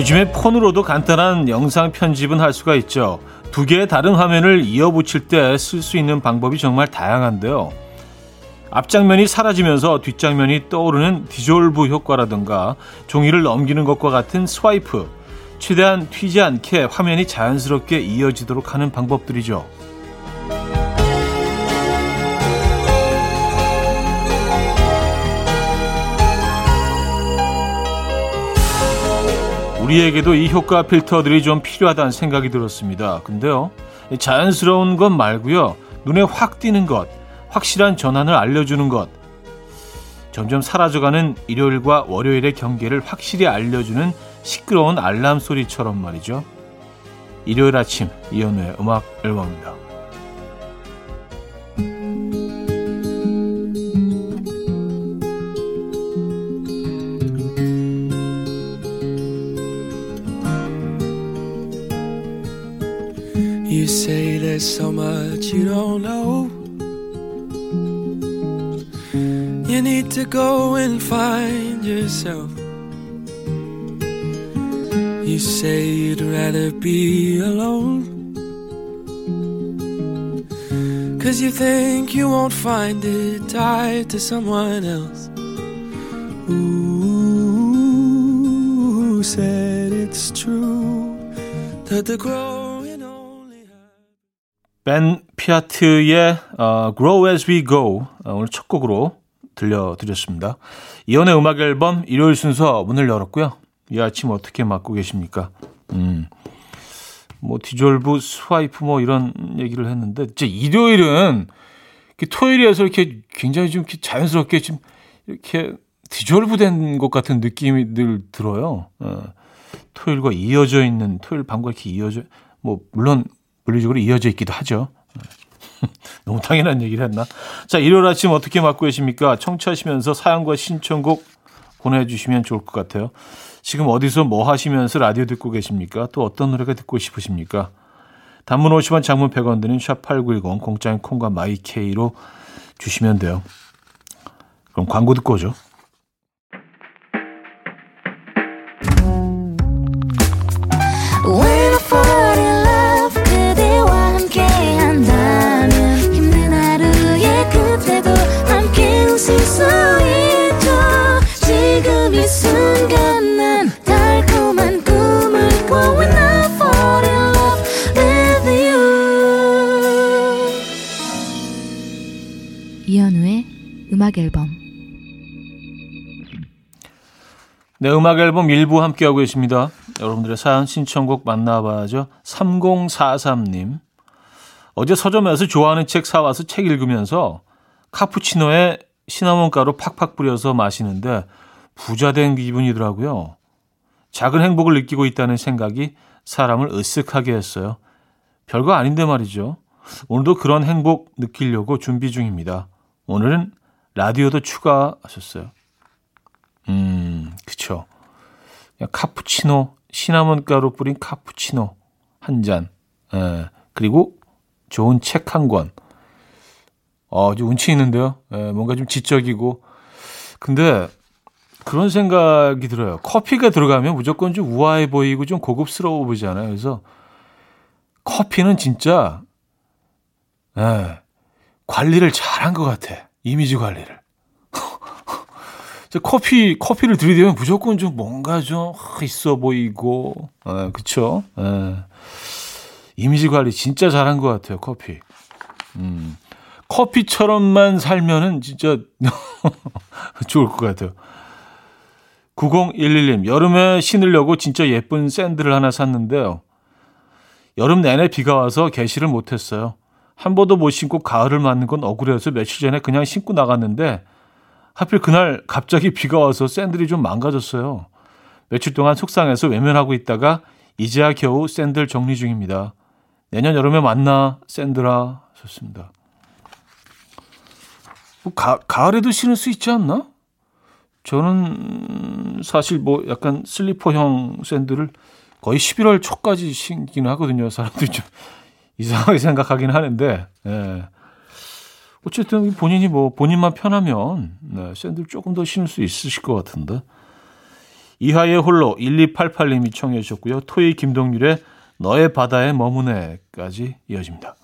요즘에 폰으로도 간단한 영상 편집은 할 수가 있죠. 두 개의 다른 화면을 이어붙일 때 쓸 수 있는 방법이 정말 다양한데요. 앞장면이 사라지면서 뒷장면이 떠오르는 디졸브 효과라든가 종이를 넘기는 것과 같은 swipe, 최대한 튀지 않게 화면이 자연스럽게 이어지도록 하는 방법들이죠. 우리에게도 이 효과 필터들이 좀 필요하다는 생각이 들었습니다. 근데요, 자연스러운 것 말고요, 눈에 확 띄는 것, 확실한 전환을 알려주는 것, 점점 사라져가는 일요일과 월요일의 경계를 확실히 알려주는 시끄러운 알람 소리처럼 말이죠. 일요일 아침 이연우의 음악 앨범입니다. There's so much you don't know. You need to go and find yourself. You say you'd rather be alone. Cause you think you won't find it tied to someone else. Who said it's true that the 벤 플랫의 어, Grow As We Go 어, 오늘 첫 곡으로 들려드렸습니다. 이현우의 음악 앨범 일요일 순서 문을 열었고요. 이 아침 어떻게 맞고 계십니까? 음. 뭐 디졸브 swipe 뭐 이런 얘기를 했는데 이제 일요일은 토요일에서 이렇게 굉장히 좀 자연스럽게 좀 이렇게 디졸브 된 것 같은 느낌이 늘 들어요. 어. 토요일과 이어져 있는 토요일 밤과 이렇게 이어져 뭐 물론 물리적으로 이어져 있기도 하죠. 너무 당연한 얘기를 했나? 자, 일요일 아침 어떻게 맞고 계십니까? 청취하시면서 사연과 신청곡 보내주시면 좋을 것 같아요. 지금 어디서 뭐 하시면서 라디오 듣고 계십니까? 또 어떤 노래가 듣고 싶으십니까? 단문 50원, 장문 100원 드는 샵8910 공짜인 콩과 마이케이로 주시면 돼요. 그럼 광고 듣고 오죠. 네, 음악 앨범 일부 함께하고 계십니다. 여러분들의 사연 신청곡 만나봐야죠. 3043님. 어제 서점에서 좋아하는 책 사와서 책 읽으면서 카푸치노에 시나몬 가루 팍팍 뿌려서 마시는데 부자 된 기분이더라고요. 작은 행복을 느끼고 있다는 생각이 사람을 으쓱하게 했어요. 별거 아닌데 말이죠. 오늘도 그런 행복 느끼려고 준비 중입니다. 오늘은 라디오도 추가하셨어요. 음, 그쵸. 카푸치노, 시나몬 가루 뿌린 카푸치노 한 잔. 예, 그리고 좋은 책 한 권. 어, 좀 운치 있는데요. 예, 뭔가 좀 지적이고. 근데 그런 생각이 들어요. 커피가 들어가면 무조건 좀 우아해 보이고 좀 고급스러워 보이잖아요. 그래서 커피는 진짜, 예, 관리를 잘한 것 같아. 이미지 관리를. 커피, 커피를 들이대면 무조건 좀 뭔가 좀 있어 보이고, 에, 그쵸? 에. 이미지 관리 진짜 잘한 것 같아요, 커피. 음. 커피처럼만 살면은 진짜 좋을 것 같아요. 9011님, 여름에 신으려고 진짜 예쁜 샌들을 하나 샀는데요. 여름 내내 비가 와서 개시를 못했어요. 한 번도 못 신고 가을을 맞는 건 억울해서 며칠 전에 그냥 신고 나갔는데 하필 그날 갑자기 비가 와서 샌들이 좀 망가졌어요. 며칠 동안 속상해서 외면하고 있다가 이제야 겨우 샌들 정리 중입니다. 내년 여름에 만나 샌들아 좋습니다. 뭐 가, 가을에도 신을 수 있지 않나? 저는 사실 뭐 약간 슬리퍼형 샌들을 거의 11월 초까지 신기는 하거든요. 사람들이 좀 이상하게 생각하긴 하는데, 예. 어쨌든 본인이 뭐 본인만 편하면 네, 샌들 조금 더 신을 수 있으실 것 같은데 이하의 홀로 1288님이 청해 주셨고요. 토이 김동률의 너의 바다에 머무네까지 이어집니다.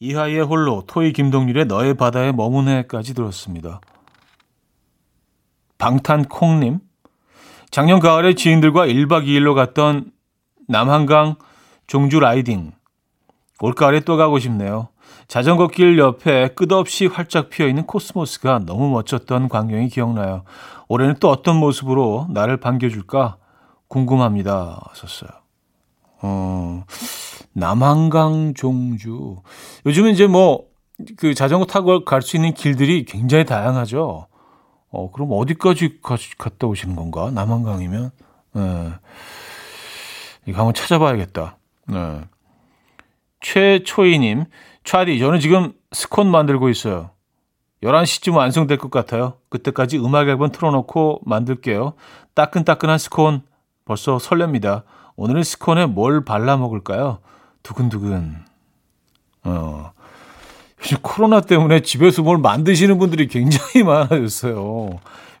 이하이의 홀로, 토이 김동률의 너의 바다에 머무네까지 들었습니다. 방탄콩님, 작년 가을에 지인들과 1박 2일로 갔던 남한강 종주 라이딩. 올가을에 또 가고 싶네요. 자전거 길 옆에 끝없이 활짝 피어 있는 코스모스가 너무 멋졌던 광경이 기억나요. 올해는 또 어떤 모습으로 나를 반겨줄까 궁금합니다. 썼어요. 어, 남한강 종주. 요즘은 이제 뭐, 그 자전거 타고 갈 수 있는 길들이 굉장히 다양하죠. 어, 그럼 어디까지 가, 갔다 오시는 건가? 남한강이면? 네. 이거 한번 찾아봐야겠다. 네. 최초희님, 차디, 저는 지금 스콘 만들고 있어요. 11시쯤 완성될 것 같아요. 그때까지 음악 앨범 틀어놓고 만들게요. 따끈따끈한 스콘 벌써 설렙니다. 오늘은 스콘에 뭘 발라 먹을까요? 두근두근. 어. 요즘 코로나 때문에 집에서 뭘 만드시는 분들이 굉장히 많아졌어요.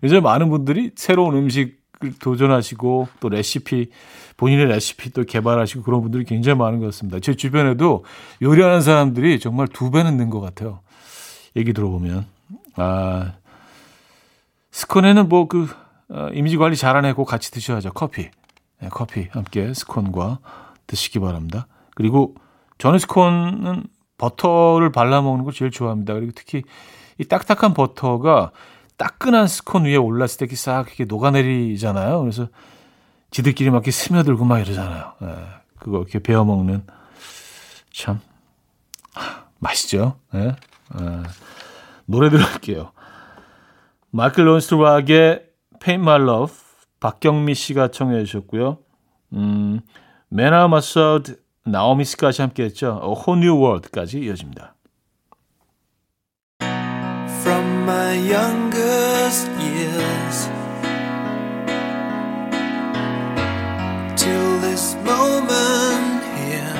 요즘 많은 분들이 새로운 음식을 도전하시고 또 레시피, 본인의 레시피 또 개발하시고 그런 분들이 굉장히 많은 것 같습니다. 제 주변에도 요리하는 사람들이 정말 두 배는 는 것 같아요. 얘기 들어보면. 아, 스콘에는 뭐 그, 어, 이미지 관리 잘하는 고 같이 드셔야죠. 커피. 네, 커피 함께 스콘과 드시기 바랍니다. 그리고 저는 스콘은 버터를 발라 먹는 걸 제일 좋아합니다. 그리고 특히 이 딱딱한 버터가 따끈한 스콘 위에 올랐을 때 이렇게 싹 이렇게 녹아내리잖아요. 그래서 지들끼리 막 이렇게 스며들고 막 이러잖아요. 네, 그거 이렇게 베어 먹는 참 맛있죠. 네? 네. 노래 들을게요. 마이클 론스트락의 Paint My Love 박경미 씨가 청해 주셨고요. 음, 메나 마서드 나오미 스까지 함께 했죠. A Whole New World까지 이어집니다. From my youngest years till this moment here,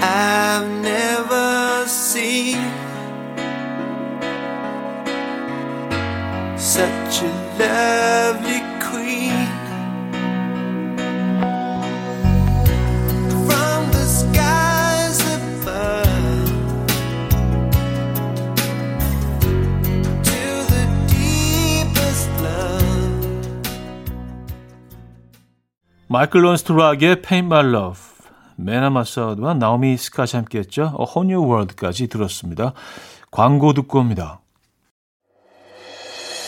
I've never seen such a lovely 마이클 론스트락의 Paint My Love, 메나 마사드와 나오미 스카시 함께했죠. A Whole New World까지 들었습니다. 광고 듣고 옵니다.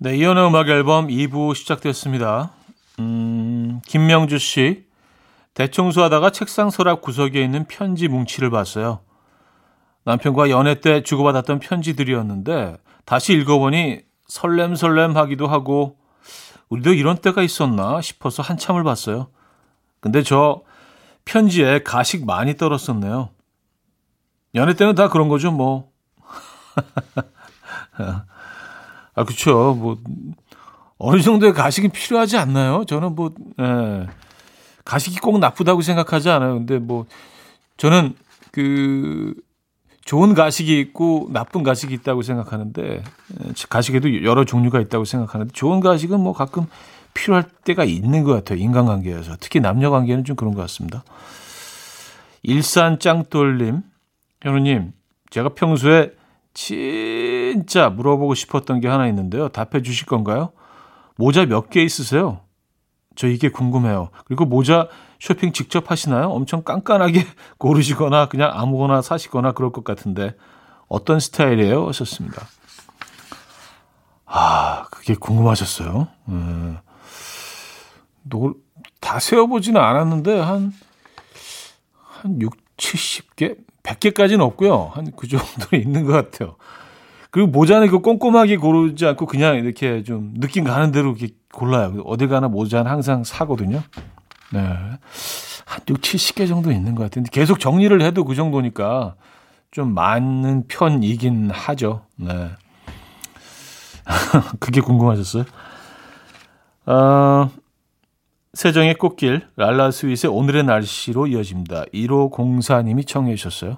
네, 이현우의 음악 앨범 2부 시작됐습니다. 음, 김명주 씨. 대청소하다가 책상 서랍 구석에 있는 편지 뭉치를 봤어요. 남편과 연애 때 주고받았던 편지들이었는데 다시 읽어보니 설렘설렘 하기도 하고 우리도 이런 때가 있었나 싶어서 한참을 봤어요. 근데 저 편지에 가식 많이 떨었었네요. 연애 때는 다 그런 거죠, 뭐. 아, 그쵸. 뭐, 어느 정도의 가식이 필요하지 않나요? 저는 뭐, 예. 가식이 꼭 나쁘다고 생각하지 않아요. 근데 뭐, 저는 그, 좋은 가식이 있고 나쁜 가식이 있다고 생각하는데 가식에도 여러 종류가 있다고 생각하는데 좋은 가식은 뭐 가끔 필요할 때가 있는 것 같아요. 인간관계에서. 특히 남녀 관계는 좀 그런 것 같습니다. 일산 짱돌님, 현우님, 제가 평소에 진짜 물어보고 싶었던 게 하나 있는데요. 답해 주실 건가요? 모자 몇 개 있으세요? 저 이게 궁금해요. 그리고 모자 쇼핑 직접 하시나요? 엄청 깐깐하게 고르시거나 그냥 아무거나 사시거나 그럴 것 같은데 어떤 스타일이에요? 하셨습니다. 아, 그게 궁금하셨어요. 음. 다 세어보지는 않았는데 한, 한 6, 70개? 100개까지는 없고요. 한 그 정도 있는 것 같아요. 그리고 모자는 그 꼼꼼하게 고르지 않고 그냥 이렇게 좀 느낌 가는 대로 이렇게 골라요. 어딜 가나 모자는 항상 사거든요. 네. 한 6, 70개 정도 있는 것 같은데 계속 정리를 해도 그 정도니까 좀 많은 편이긴 하죠. 네. 그게 궁금하셨어요? 어, 세정의 꽃길, 랄라 스윗의 오늘의 날씨로 이어집니다. 1호 공사님이 청해 주셨어요.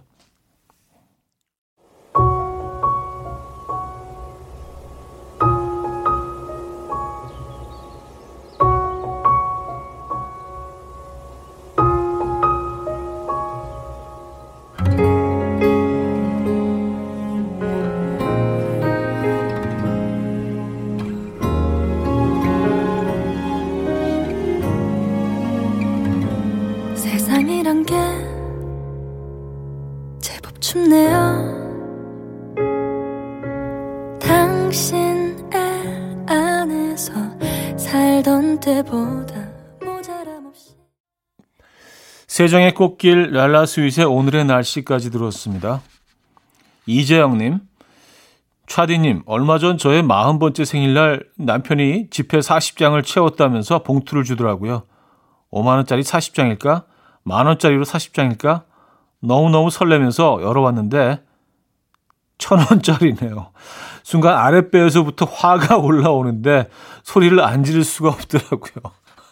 세정의 꽃길 랄라 스윗의 오늘의 날씨까지 들었습니다. 이재영님, 차디님, 얼마 전 저의 40번째 생일날 남편이 지폐 40장을 채웠다면서 봉투를 주더라고요. 5만원짜리 40장일까? 만원짜리로 40장일까? 너무너무 설레면서 열어봤는데, 천원짜리네요. 순간 아랫배에서부터 화가 올라오는데 소리를 안 지를 수가 없더라고요.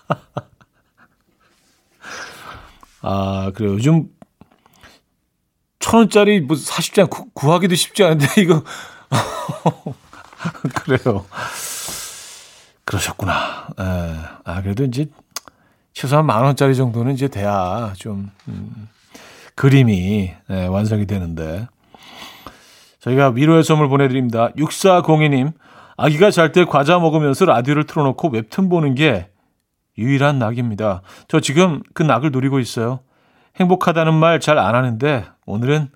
아, 그래요. 요즘 천 원짜리 뭐 40장 구, 구하기도 쉽지 않은데 이거 그래요. 그러셨구나. 에, 예. 아, 그래도 이제 최소한 만 원짜리 정도는 이제 돼야 좀 음, 그림이 예, 완성이 되는데 저희가 위로의 선물 보내드립니다. 6402님, 아기가 잘 때 과자 먹으면서 라디오를 틀어놓고 웹툰 보는 게 유일한 낙입니다. 저 지금 그 낙을 누리고 있어요. 행복하다는 말 잘 안 하는데 오늘은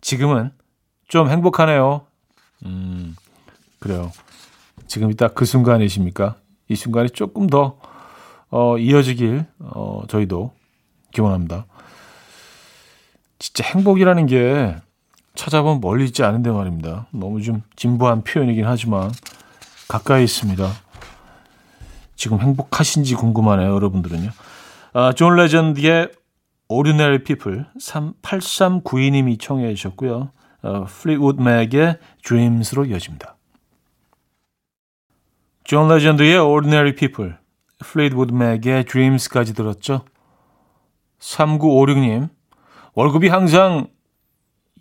지금은 좀 행복하네요. 음, 그래요. 지금이 딱 그 순간이십니까? 이 순간이 조금 더 어, 이어지길 어, 저희도 기원합니다. 진짜 행복이라는 게 찾아보면 멀리 있지 않은데 말입니다. 너무 좀 진부한 표현이긴 하지만 가까이 있습니다. 지금 행복하신지 궁금하네요, 여러분들은요. 아, 존 레전드의 Ordinary People 8392님이 청해 주셨고요. 어, 플리트우드 맥의 Dreams로 이어집니다. 존 레전드의 Ordinary People, 플리트우드 맥의 Dreams까지 들었죠. 3956님, 월급이 항상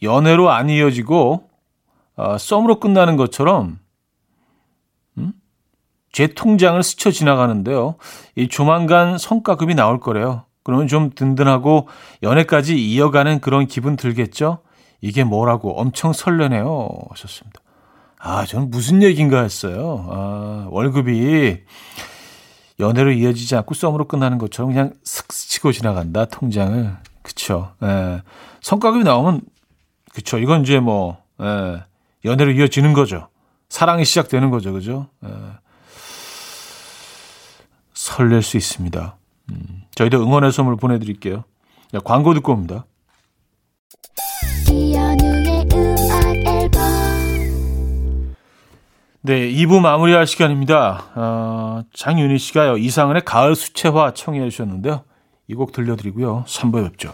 연애로 안 이어지고 어, 썸으로 끝나는 것처럼 제 통장을 스쳐 지나가는데요. 이 조만간 성과급이 나올 거래요. 그러면 좀 든든하고 연애까지 이어가는 그런 기분 들겠죠? 이게 뭐라고 엄청 설레네요. 하셨습니다. 아, 저는 무슨 얘기인가 했어요. 아, 월급이 연애로 이어지지 않고 썸으로 끝나는 것처럼 그냥 슥 스치고 지나간다, 통장을. 그쵸. 예. 성과급이 나오면, 그쵸. 이건 이제 뭐, 예. 연애로 이어지는 거죠. 사랑이 시작되는 거죠. 그죠? 예. 설렐 수 있습니다. 음, 저희도 응원의 선물 보내드릴게요. 야, 광고 듣고 옵니다. 네, 2부 마무리할 시간입니다. 어, 장윤희 씨가요, 이상은의 가을 수채화 청해 주셨는데요. 이 곡 들려드리고요. 3부에 뵙죠.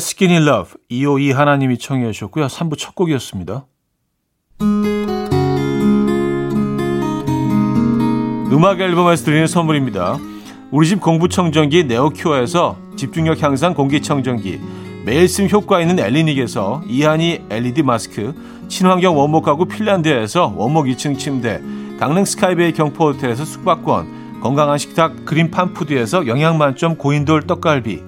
Skinny Love 252 하나님이 청해 주셨고요. 3부 첫 곡이었습니다. 음악 앨범에서 드리는 선물입니다. 우리 집 공부청정기 네오큐어에서 집중력 향상 공기청정기 매일 쓴 효과 있는 엘리닉에서 이하늬 LED 마스크 친환경 원목 가구 핀란드에서 원목 2층 침대 강릉 스카이베이 경포호텔에서 숙박권 건강한 식탁 그린 팜푸드에서 영양만점 고인돌 떡갈비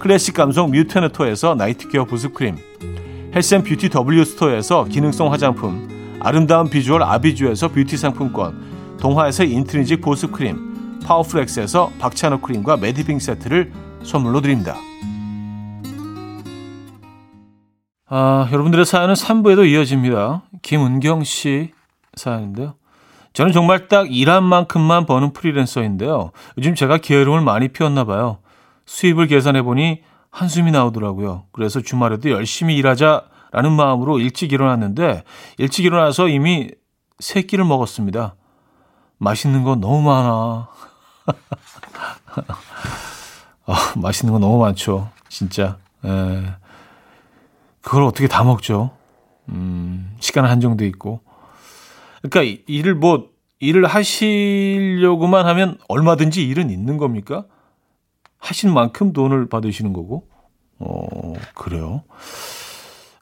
클래식 감성 뮤테너토에서 나이트케어 부스크림 헬스앤뷰티 W 스토어에서 기능성 화장품 아름다운 비주얼 아비주에서 뷰티 상품권 동화에서 인트리직 보습크림 파워프렉스에서 박찬호 크림과 매디핑 세트를 선물로 드립니다. 아, 여러분들의 사연은 3부에도 이어집니다. 김은경 씨 사연인데요. 저는 정말 딱 일한 만큼만 버는 프리랜서인데요. 요즘 제가 게으름을 많이 피웠나 봐요. 수입을 계산해 보니 한숨이 나오더라고요. 그래서 주말에도 열심히 일하자라는 마음으로 일찍 일어났는데 일찍 일어나서 이미 세 끼를 먹었습니다. 맛있는 거 너무 많아. 아, 맛있는 거 너무 많죠. 진짜. 에. 예. 그걸 어떻게 다 먹죠? 음, 시간 한정돼 있고. 그러니까 일을 뭐 일을 하시려고만 하면 얼마든지 일은 있는 겁니까? 하신 만큼 돈을 받으시는 거고. 어, 그래요.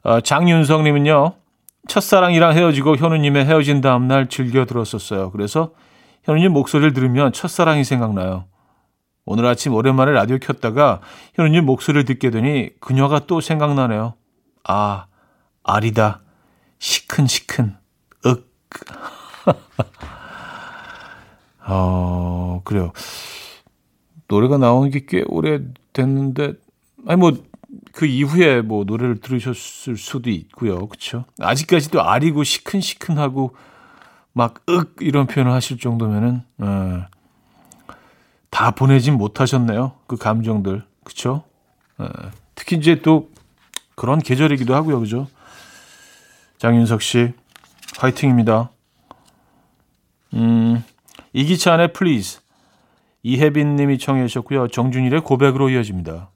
아, 장윤성님은요, 첫사랑이랑 헤어지고 현우님의 헤어진 다음날 즐겨 들었었어요. 그래서 현우님 목소리를 들으면 첫사랑이 생각나요. 오늘 아침 오랜만에 라디오 켰다가 현우님 목소리를 듣게 되니 그녀가 또 생각나네요. 아, 아리다. 시큰시큰. 윽. 어, 그래요. 노래가 나온 게 꽤 오래 됐는데, 아니, 뭐, 그 이후에 뭐 노래를 들으셨을 수도 있고요. 그쵸? 아직까지도 아리고 시큰시큰하고 막, 윽! 이런 표현을 하실 정도면은, 어, 다 보내진 못하셨네요. 그 감정들. 어, 특히 이제 또 그런 계절이기도 하고요. 그죠? 장윤석 씨, 화이팅입니다. 음, 이기찬의 Please. 이혜빈 님이 청해 주셨고요. 정준일의 고백으로 이어집니다.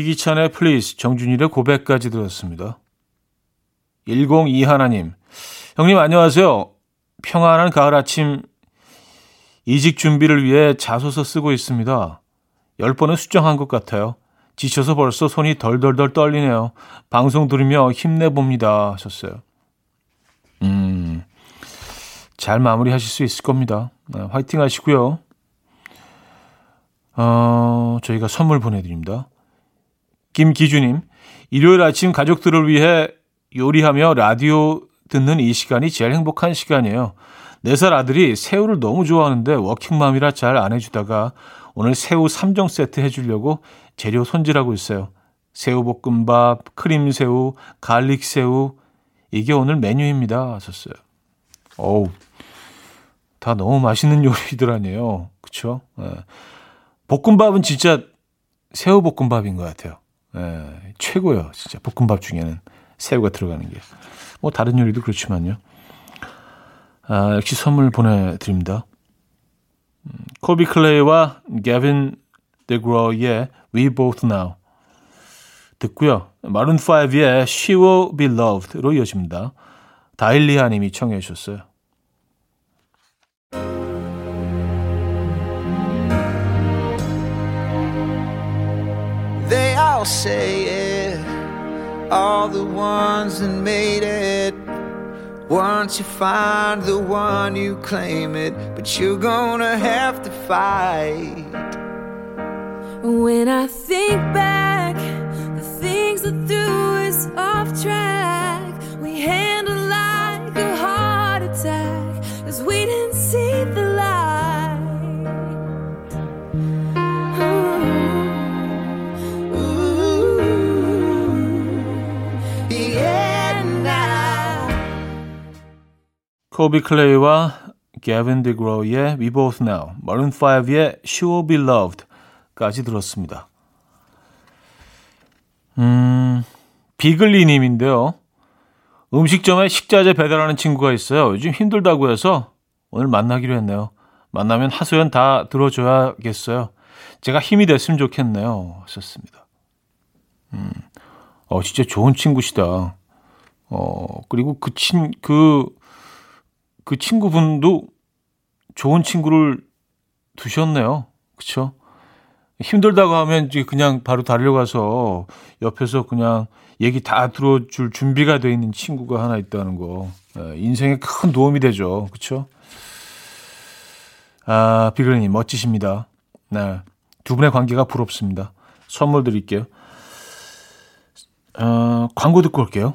이기찬의 Please, 정준일의 고백까지 들었습니다. 1021님, 형님 안녕하세요. 평안한 가을 아침 이직 준비를 위해 자소서 쓰고 있습니다. 10번은 수정한 것 같아요. 지쳐서 벌써 손이 덜덜덜 떨리네요. 방송 들으며 힘내봅니다. 하셨어요. 음, 잘 마무리 하실 수 있을 겁니다. 네, 화이팅 하시고요. 어, 저희가 선물 보내드립니다. 김기주님, 일요일 아침 가족들을 위해 요리하며 라디오 듣는 이 시간이 제일 행복한 시간이에요. 4살 아들이 새우를 너무 좋아하는데 워킹맘이라 잘 안 해주다가 오늘 새우 3종 세트 해주려고 재료 손질하고 있어요. 새우볶음밥, 크림새우, 갈릭새우. 이게 오늘 메뉴입니다. 하셨어요. 어우, 다 너무 맛있는 요리들 아니에요. 그쵸? 네. 볶음밥은 진짜 새우볶음밥인 것 같아요. 예, 최고예요. 진짜 볶음밥 중에는 새우가 들어가는 게. 뭐 다른 요리도 그렇지만요. 아, 역시 선물 보내드립니다. 음, 코비 클레이와 게빈 데그로의 We Both Now 듣고요. 마룬 5의 She Will Be Loved로 이어집니다. 다일리아 님이 청해 주셨어요. All say it. All the ones that made it. Once you find the one, you claim it. But you're gonna have to fight. When I think back, the things that do is off track. We handle 코비 클레이와 게빈 디그로의 We Both Know, 머른 5의 She Will Be Loved까지 들었습니다. 음, 비글리님인데요. 음식점에 식자재 배달하는 친구가 있어요. 요즘 힘들다고 해서 오늘 만나기로 했네요. 만나면 하소연 다 들어줘야겠어요. 제가 힘이 됐으면 좋겠네요. 하셨습니다. 음, 어, 진짜 좋은 친구시다. 어, 그리고 그 친, 그, 그 친구분도 좋은 친구를 두셨네요. 그쵸? 힘들다고 하면 이제 그냥 바로 달려가서 옆에서 그냥 얘기 다 들어줄 준비가 돼 있는 친구가 하나 있다는 거. 예, 인생에 큰 도움이 되죠. 그쵸? 아, 비글님, 멋지십니다. 네. 두 분의 관계가 부럽습니다. 선물 드릴게요. 어, 광고 듣고 올게요.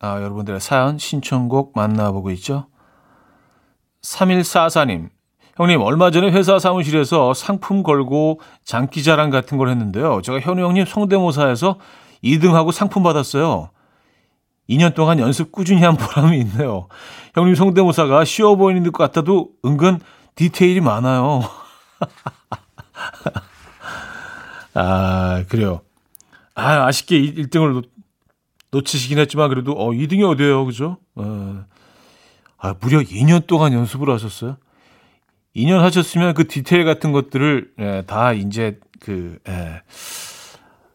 아, 여러분들의 사연, 신청곡 만나보고 있죠. 3144님, 형님, 얼마 전에 회사 사무실에서 상품 걸고 장기 자랑 같은 걸 했는데요. 제가 현우 형님 성대모사에서 2등하고 상품 받았어요. 2년 동안 연습 꾸준히 한 보람이 있네요. 형님 성대모사가 쉬워 보이는 것 같아도 은근 디테일이 많아요. 아, 그래요. 아, 아쉽게 1등을 놓치시긴 했지만 그래도 어 2등이 어디예요, 그죠? 어, 아 무려 2년 동안 연습을 하셨어요. 2년 하셨으면 그 디테일 같은 것들을 예, 다 이제 그 예,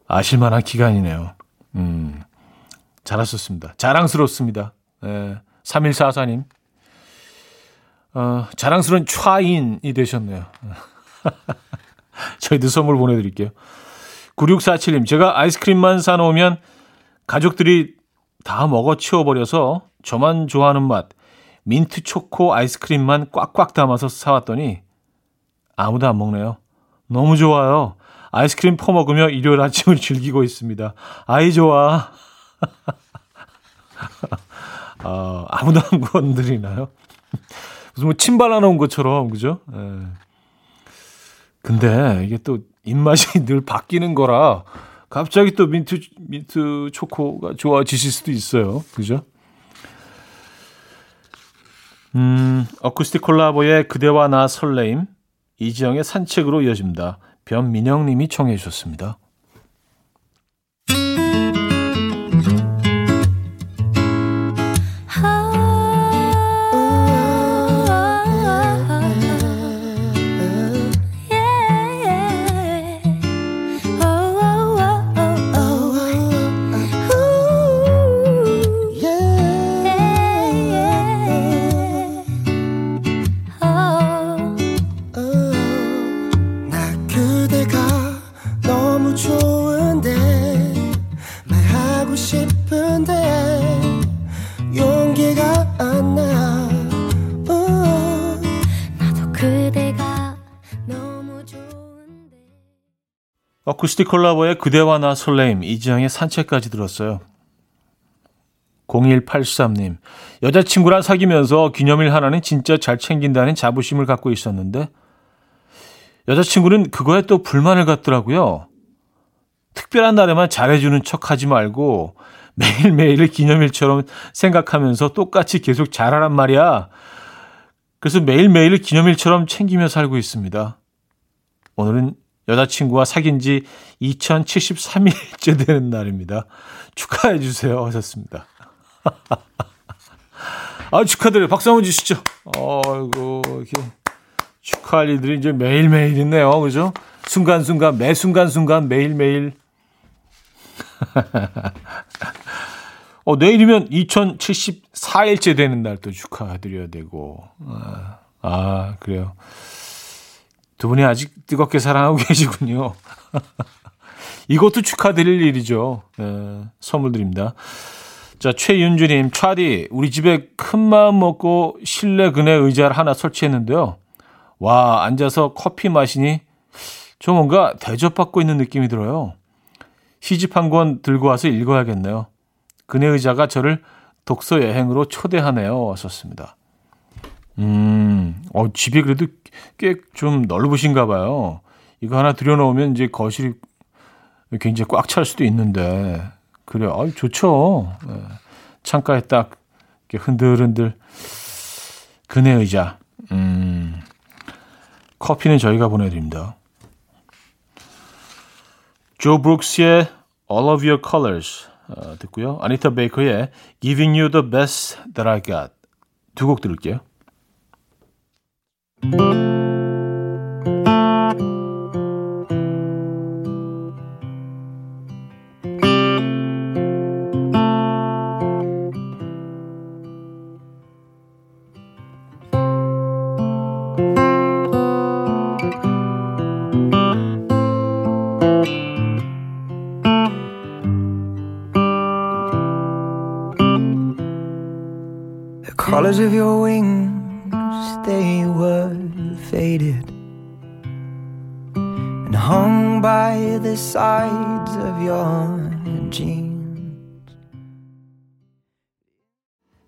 아실 만한 기간이네요. 음, 잘하셨습니다. 자랑스럽습니다. 예, 3144님. 어, 자랑스러운 촤인이 되셨네요. 저희도 선물 보내드릴게요. 9647님, 제가 아이스크림만 사놓으면 가족들이 다 먹어 치워버려서 저만 좋아하는 맛, 민트 초코 아이스크림만 꽉꽉 담아서 사왔더니 아무도 안 먹네요. 너무 좋아요. 아이스크림 퍼먹으며 일요일 아침을 즐기고 있습니다. 아이 좋아. 아, 아무도 안 건드리나요? 무슨 뭐 침발라 놓은 것처럼 그죠? 예. 근데 이게 또 입맛이 늘 바뀌는 거라 갑자기 또 민트 민트 초코가 좋아지실 수도 있어요. 그죠? 음, 어쿠스틱 콜라보의 그대와 나 설레임 이지영의 산책으로 이어집니다. 변민영 님이 청해 주셨습니다. 어쿠스틱 콜라보의 그대와 나 설레임, 이지영의 산책까지 들었어요. 0183님, 여자친구랑 사귀면서 기념일 하나는 진짜 잘 챙긴다는 자부심을 갖고 있었는데, 여자친구는 그거에 또 불만을 갖더라고요. 특별한 날에만 잘해주는 척 하지 말고, 매일매일을 기념일처럼 생각하면서 똑같이 계속 잘하란 말이야. 그래서 매일매일을 기념일처럼 챙기며 살고 있습니다. 오늘은 여자친구와 사귄 지 2073일째 되는 날입니다. 축하해 주세요. 하셨습니다. 아, 축하드려요. 박수 한번 주시죠. 어이구, 이렇게 축하할 일들이 이제 매일매일 있네요. 그죠? 순간순간, 매 순간순간, 매일매일. 어, 내일이면 2074일째 되는 날 또 축하드려야 되고. 아, 아 그래요. 두 분이 아직 뜨겁게 사랑하고 계시군요. 이것도 축하드릴 일이죠. 예, 선물 드립니다. 자, 최윤주님, 차디, 우리 집에 큰 마음 먹고 실내 근해 의자를 하나 설치했는데요. 와, 앉아서 커피 마시니 좀 뭔가 대접받고 있는 느낌이 들어요. 시집 한 권 들고 와서 읽어야겠네요. 그네 의자가 저를 독서 여행으로 초대하네요. 왔었습니다. 음, 어, 집이 그래도 꽤 좀 넓으신가 봐요. 이거 하나 들여놓으면 이제 거실이 굉장히 꽉 찰 수도 있는데, 그래요. 아 좋죠. 네. 창가에 딱 이렇게 흔들흔들 그네 의자. 음, 커피는 저희가 보내드립니다. 조 브룩스의 All of Your Colors 어, 듣고요. 아니타 베이커의 Giving You the Best That I Got 두 곡 들을게요. Música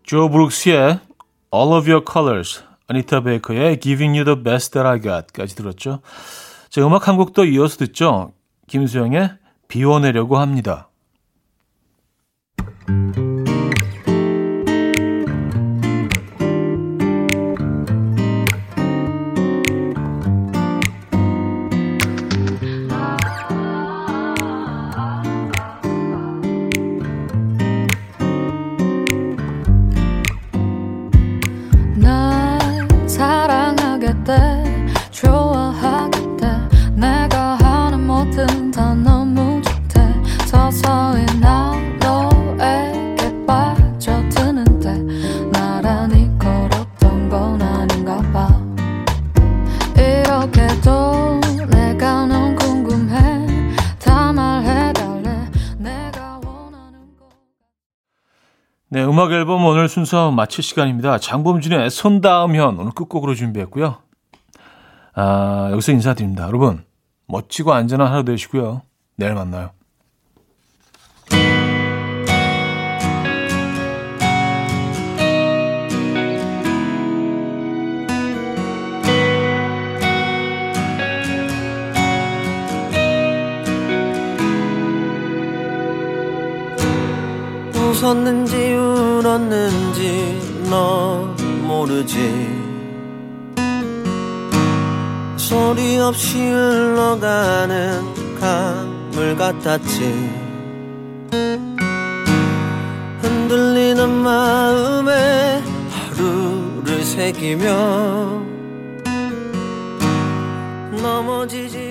조 브룩스의 All of Your Colors, 아니타 베이커의 Giving You the Best That I Got까지 들었죠. 자, 음악 한곡더 이어서 듣죠. 김수영의 비워내려고 합니다. that 음악 앨범 오늘 순서 마칠 시간입니다. 장범준의 손 닿으면 오늘 끝곡으로 준비했고요. 아, 여기서 인사드립니다. 여러분, 멋지고 안전한 하루 되시고요. 내일 만나요. 웃었는지 울었는지 너 모르지. 소리 없이 흘러가는 강물 같았지. 흔들리는 마음에 하루를 새기며 넘어지지